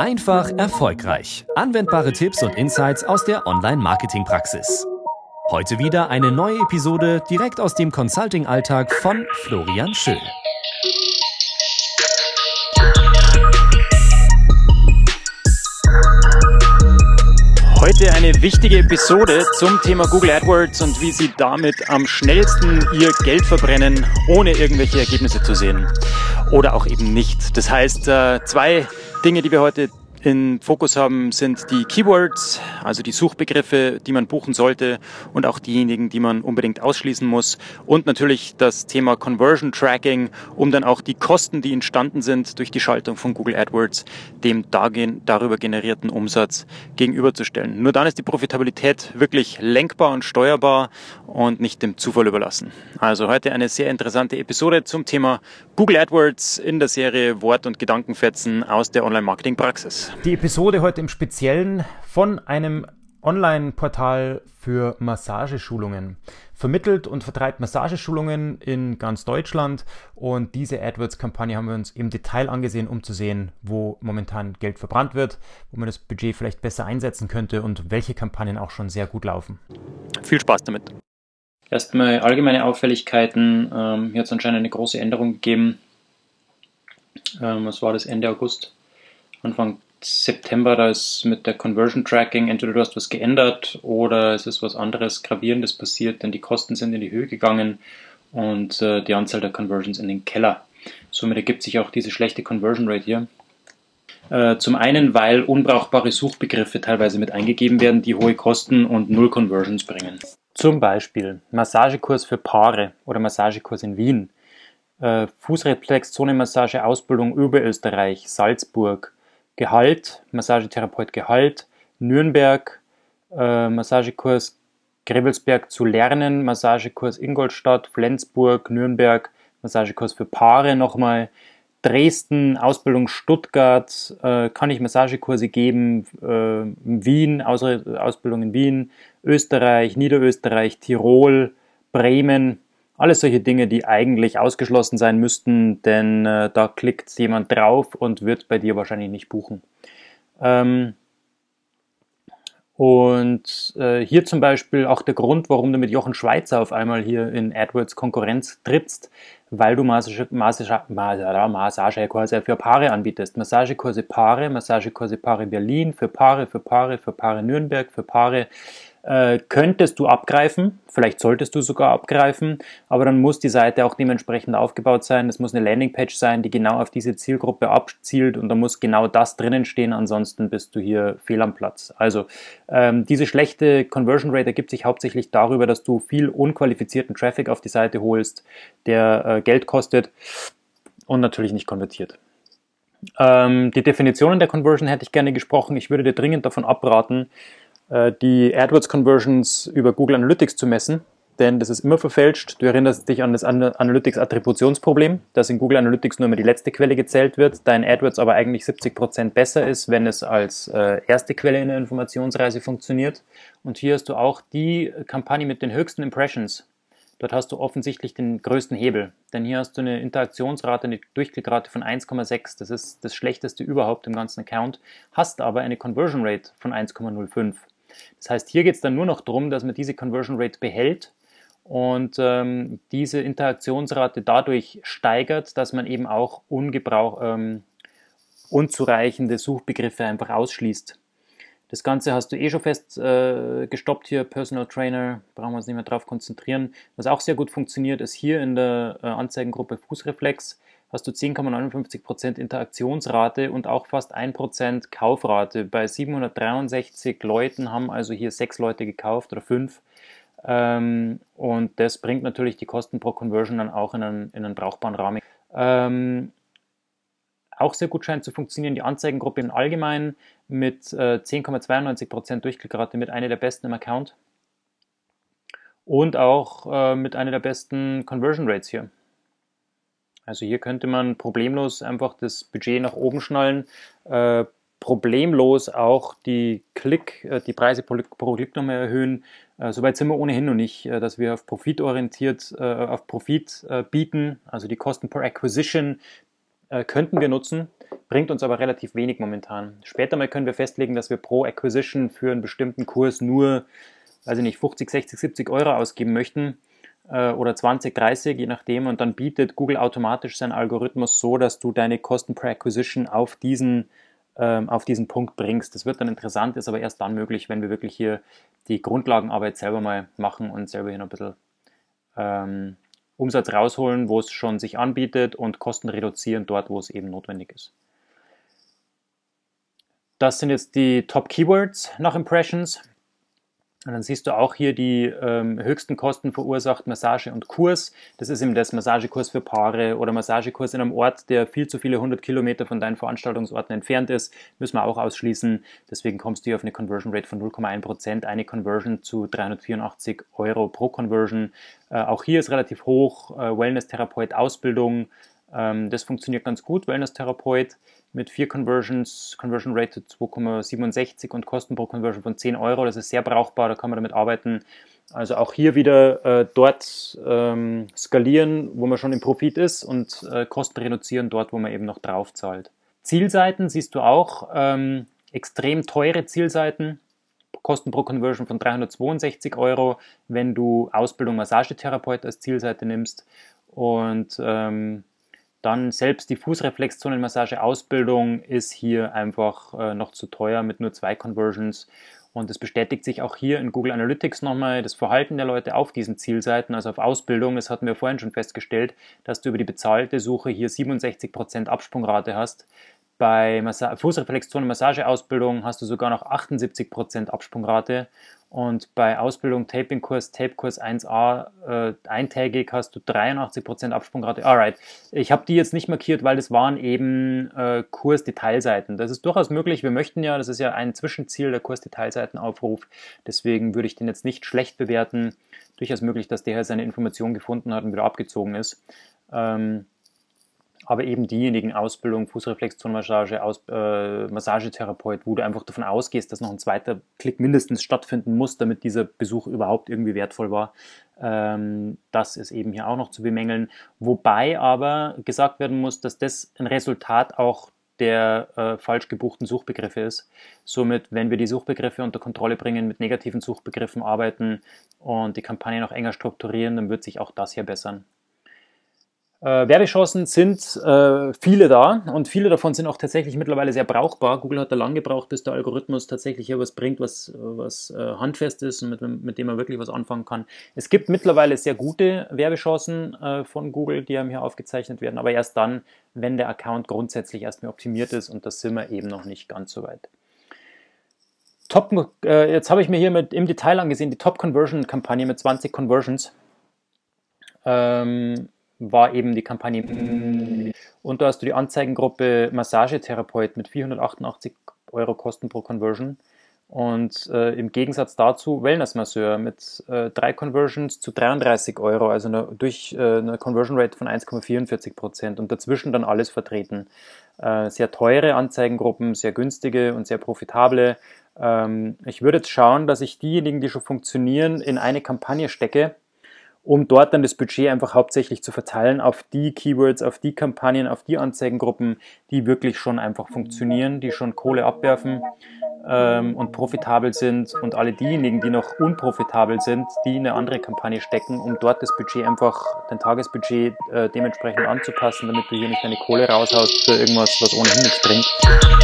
Einfach erfolgreich. Anwendbare Tipps und Insights aus der Online-Marketing-Praxis. Heute wieder eine neue Episode direkt aus dem Consulting-Alltag von Florian Schön. Heute eine wichtige Episode zum Thema Google AdWords und wie Sie damit am schnellsten Ihr Geld verbrennen, ohne irgendwelche Ergebnisse zu sehen. Oder auch eben nicht. Das heißt, äh, zwei Dinge, die wir heute in Fokus haben, sind die Keywords, also die Suchbegriffe, die man buchen sollte und auch diejenigen, die man unbedingt ausschließen muss. Und natürlich das Thema Conversion Tracking, um dann auch die Kosten, die entstanden sind durch die Schaltung von Google AdWords, dem darüber generierten Umsatz gegenüberzustellen. Nur dann ist die Profitabilität wirklich lenkbar und steuerbar und nicht dem Zufall überlassen. Also heute eine sehr interessante Episode zum Thema Google AdWords in der Serie Wort- und Gedankenfetzen aus der Online-Marketing-Praxis. Die Episode heute im Speziellen von einem Online-Portal für Massageschulungen. Vermittelt und vertreibt Massageschulungen in ganz Deutschland und diese AdWords-Kampagne haben wir uns im Detail angesehen, um zu sehen, wo momentan Geld verbrannt wird, wo man das Budget vielleicht besser einsetzen könnte und welche Kampagnen auch schon sehr gut laufen. Viel Spaß damit. Erstmal allgemeine Auffälligkeiten. Ähm, hier hat es anscheinend eine große Änderung gegeben. Ähm, was war das? Ende August, Anfang September, da ist mit der Conversion Tracking entweder du hast was geändert oder es ist was anderes Gravierendes passiert, denn die Kosten sind in die Höhe gegangen und äh, die Anzahl der Conversions in den Keller. Somit ergibt sich auch diese schlechte Conversion Rate hier. Äh, zum einen, weil unbrauchbare Suchbegriffe teilweise mit eingegeben werden, die hohe Kosten und null Conversions bringen. Zum Beispiel Massagekurs für Paare oder Massagekurs in Wien, äh, Fußreflex-Zonenmassage Ausbildung Oberösterreich, Salzburg, Gehalt, Massagetherapeut Gehalt, Nürnberg, äh, Massagekurs Grebelsberg zu lernen, Massagekurs Ingolstadt, Flensburg, Nürnberg, Massagekurs für Paare nochmal, Dresden, Ausbildung Stuttgart, äh, kann ich Massagekurse geben, äh, Wien, Aus Ausbildung in Wien, Österreich, Niederösterreich, Tirol, Bremen, alles solche Dinge, die eigentlich ausgeschlossen sein müssten, denn äh, da klickt jemand drauf und wird bei dir wahrscheinlich nicht buchen. Ähm, und äh, hier zum Beispiel auch der Grund, warum du mit Jochen Schweizer auf einmal hier in AdWords Konkurrenz trittst, weil du Massage, Massage, Massagekurse für Paare anbietest. Massagekurse Paare, Massagekurse Paare Berlin, für Paare, für Paare, für Paare Nürnberg, für Paare äh, könntest du abgreifen, vielleicht solltest du sogar abgreifen, aber dann muss die Seite auch dementsprechend aufgebaut sein. Es muss eine Landingpage sein, die genau auf diese Zielgruppe abzielt und da muss genau das drinnen stehen, ansonsten bist du hier fehl am Platz. Also ähm, diese schlechte Conversion Rate ergibt sich hauptsächlich darüber, dass du viel unqualifizierten Traffic auf die Seite holst, der äh, Geld kostet und natürlich nicht konvertiert. Ähm, die Definitionen der Conversion hätte ich gerne gesprochen. Ich würde dir dringend davon abraten, die AdWords Conversions über Google Analytics zu messen, denn das ist immer verfälscht. Du erinnerst dich an das Analytics Attributionsproblem, dass in Google Analytics nur immer die letzte Quelle gezählt wird, dein AdWords aber eigentlich 70% besser ist, wenn es als äh, erste Quelle in der Informationsreise funktioniert. Und hier hast du auch die Kampagne mit den höchsten Impressions. Dort hast du offensichtlich den größten Hebel, denn hier hast du eine Interaktionsrate, eine Durchklickrate von 1,6. Das ist das schlechteste überhaupt im ganzen Account, hast aber eine Conversion Rate von 1,05. Das heißt, hier geht es dann nur noch darum, dass man diese Conversion Rate behält und ähm, diese Interaktionsrate dadurch steigert, dass man eben auch ungebrauch, ähm, unzureichende Suchbegriffe einfach ausschließt. Das Ganze hast du eh schon fest äh, gestoppt hier, Personal Trainer, brauchen wir uns nicht mehr drauf konzentrieren. Was auch sehr gut funktioniert, ist hier in der äh, Anzeigengruppe Fußreflex hast du 10,59% Interaktionsrate und auch fast 1% Kaufrate. Bei 763 Leuten haben also hier sechs Leute gekauft oder fünf. Ähm, und das bringt natürlich die Kosten pro Conversion dann auch in einen, in einen brauchbaren Rahmen. Ähm, auch sehr gut scheint zu funktionieren die Anzeigengruppe im Allgemeinen mit äh, 10,92% Durchklickrate, mit einer der besten im Account. Und auch äh, mit einer der besten Conversion Rates hier. Also hier könnte man problemlos einfach das Budget nach oben schnallen, äh, problemlos auch die Klick, äh, die Preise pro, pro Klick nochmal erhöhen. Äh, Soweit sind wir ohnehin noch nicht, äh, dass wir auf Profit orientiert, äh, auf Profit äh, bieten, also die Kosten per Acquisition könnten wir nutzen. bringt uns aber relativ wenig momentan. Später mal können wir festlegen, dass wir pro Acquisition für einen bestimmten Kurs nur, weiß ich nicht, 50, 60, 70 Euro ausgeben möchten äh, oder 20, 30, je nachdem. Und dann bietet Google automatisch seinen Algorithmus so, dass du deine Kosten per Acquisition auf diesen, ähm, auf diesen Punkt bringst. Das wird dann interessant, ist aber erst dann möglich, wenn wir wirklich hier die Grundlagenarbeit selber mal machen und selber hier noch ein bisschen ähm, Umsatz rausholen, wo es schon sich anbietet und Kosten reduzieren dort, wo es eben notwendig ist. Das sind jetzt die Top Keywords nach Impressions. Und dann siehst du auch hier die ähm, höchsten Kosten verursacht Massage und Kurs. Das ist eben das Massagekurs für Paare oder Massagekurs in einem Ort, der viel zu viele hundert Kilometer von deinen Veranstaltungsorten entfernt ist. Müssen wir auch ausschließen. Deswegen kommst du hier auf eine Conversion Rate von 0,1%, eine Conversion zu 384 Euro pro Conversion. Äh, auch hier ist relativ hoch. Äh, Wellness-Therapeut Ausbildung. Ähm, das funktioniert ganz gut. Wellness-Therapeut mit vier Conversions, Conversion Rate 2,67 und Kosten pro Conversion von 10 Euro. Das ist sehr brauchbar, da kann man damit arbeiten. Also auch hier wieder äh, dort ähm, skalieren, wo man schon im Profit ist und äh, Kosten reduzieren dort, wo man eben noch drauf zahlt. Zielseiten siehst du auch, ähm, extrem teure Zielseiten, Kosten pro Conversion von 362 Euro, wenn du Ausbildung Massagetherapeut als Zielseite nimmst. Und ähm, dann selbst die Fußreflexzonenmassage-Ausbildung ist hier einfach äh, noch zu teuer mit nur zwei Conversions. Und es bestätigt sich auch hier in Google Analytics nochmal das Verhalten der Leute auf diesen Zielseiten, also auf Ausbildung. Das hatten wir vorhin schon festgestellt, dass du über die bezahlte Suche hier 67% Absprungrate hast. Bei Massa Fußreflexzonen-Massageausbildung hast du sogar noch 78% Absprungrate und bei Ausbildung, Tapingkurs, Tapekurs 1a äh, eintägig hast du 83% Absprungrate. Alright, ich habe die jetzt nicht markiert, weil das waren eben äh, Kursdetailseiten. Das ist durchaus möglich. Wir möchten ja, das ist ja ein Zwischenziel der Kursdetailseitenaufruf. Deswegen würde ich den jetzt nicht schlecht bewerten. Durchaus möglich, dass der seine Information gefunden hat und wieder abgezogen ist. Ähm, aber eben diejenigen Ausbildung, Fußreflexzonenmassage, Aus, äh, Massagetherapeut, wo du einfach davon ausgehst, dass noch ein zweiter Klick mindestens stattfinden muss, damit dieser Besuch überhaupt irgendwie wertvoll war. Ähm, das ist eben hier auch noch zu bemängeln. Wobei aber gesagt werden muss, dass das ein Resultat auch der äh, falsch gebuchten Suchbegriffe ist. Somit, wenn wir die Suchbegriffe unter Kontrolle bringen, mit negativen Suchbegriffen arbeiten und die Kampagne noch enger strukturieren, dann wird sich auch das hier bessern. Äh, Werbechancen sind äh, viele da und viele davon sind auch tatsächlich mittlerweile sehr brauchbar. Google hat da lang gebraucht, bis der Algorithmus tatsächlich hier was bringt, was, was äh, handfest ist und mit, mit, dem man wirklich was anfangen kann. Es gibt mittlerweile sehr gute Werbechancen äh, von Google, die einem hier aufgezeichnet werden, aber erst dann, wenn der Account grundsätzlich erstmal optimiert ist und das sind wir eben noch nicht ganz so weit. Top, äh, jetzt habe ich mir hier mit im Detail angesehen, die Top Conversion Kampagne mit 20 Conversions. Ähm, war eben die Kampagne. Und da hast du die Anzeigengruppe Massagetherapeut mit 488 Euro Kosten pro Conversion. Und äh, im Gegensatz dazu Wellnessmasseur mit äh, drei Conversions zu 33 Euro, also eine, durch äh, eine Conversion Rate von 1,44 Prozent und dazwischen dann alles vertreten. Äh, sehr teure Anzeigengruppen, sehr günstige und sehr profitable. Ähm, ich würde jetzt schauen, dass ich diejenigen, die schon funktionieren, in eine Kampagne stecke um dort dann das Budget einfach hauptsächlich zu verteilen auf die Keywords, auf die Kampagnen, auf die Anzeigengruppen, die wirklich schon einfach funktionieren, die schon Kohle abwerfen ähm, und profitabel sind und alle diejenigen, die noch unprofitabel sind, die in eine andere Kampagne stecken, um dort das Budget einfach, dein Tagesbudget äh, dementsprechend anzupassen, damit du hier nicht deine Kohle raushaust für irgendwas, was ohnehin nichts bringt.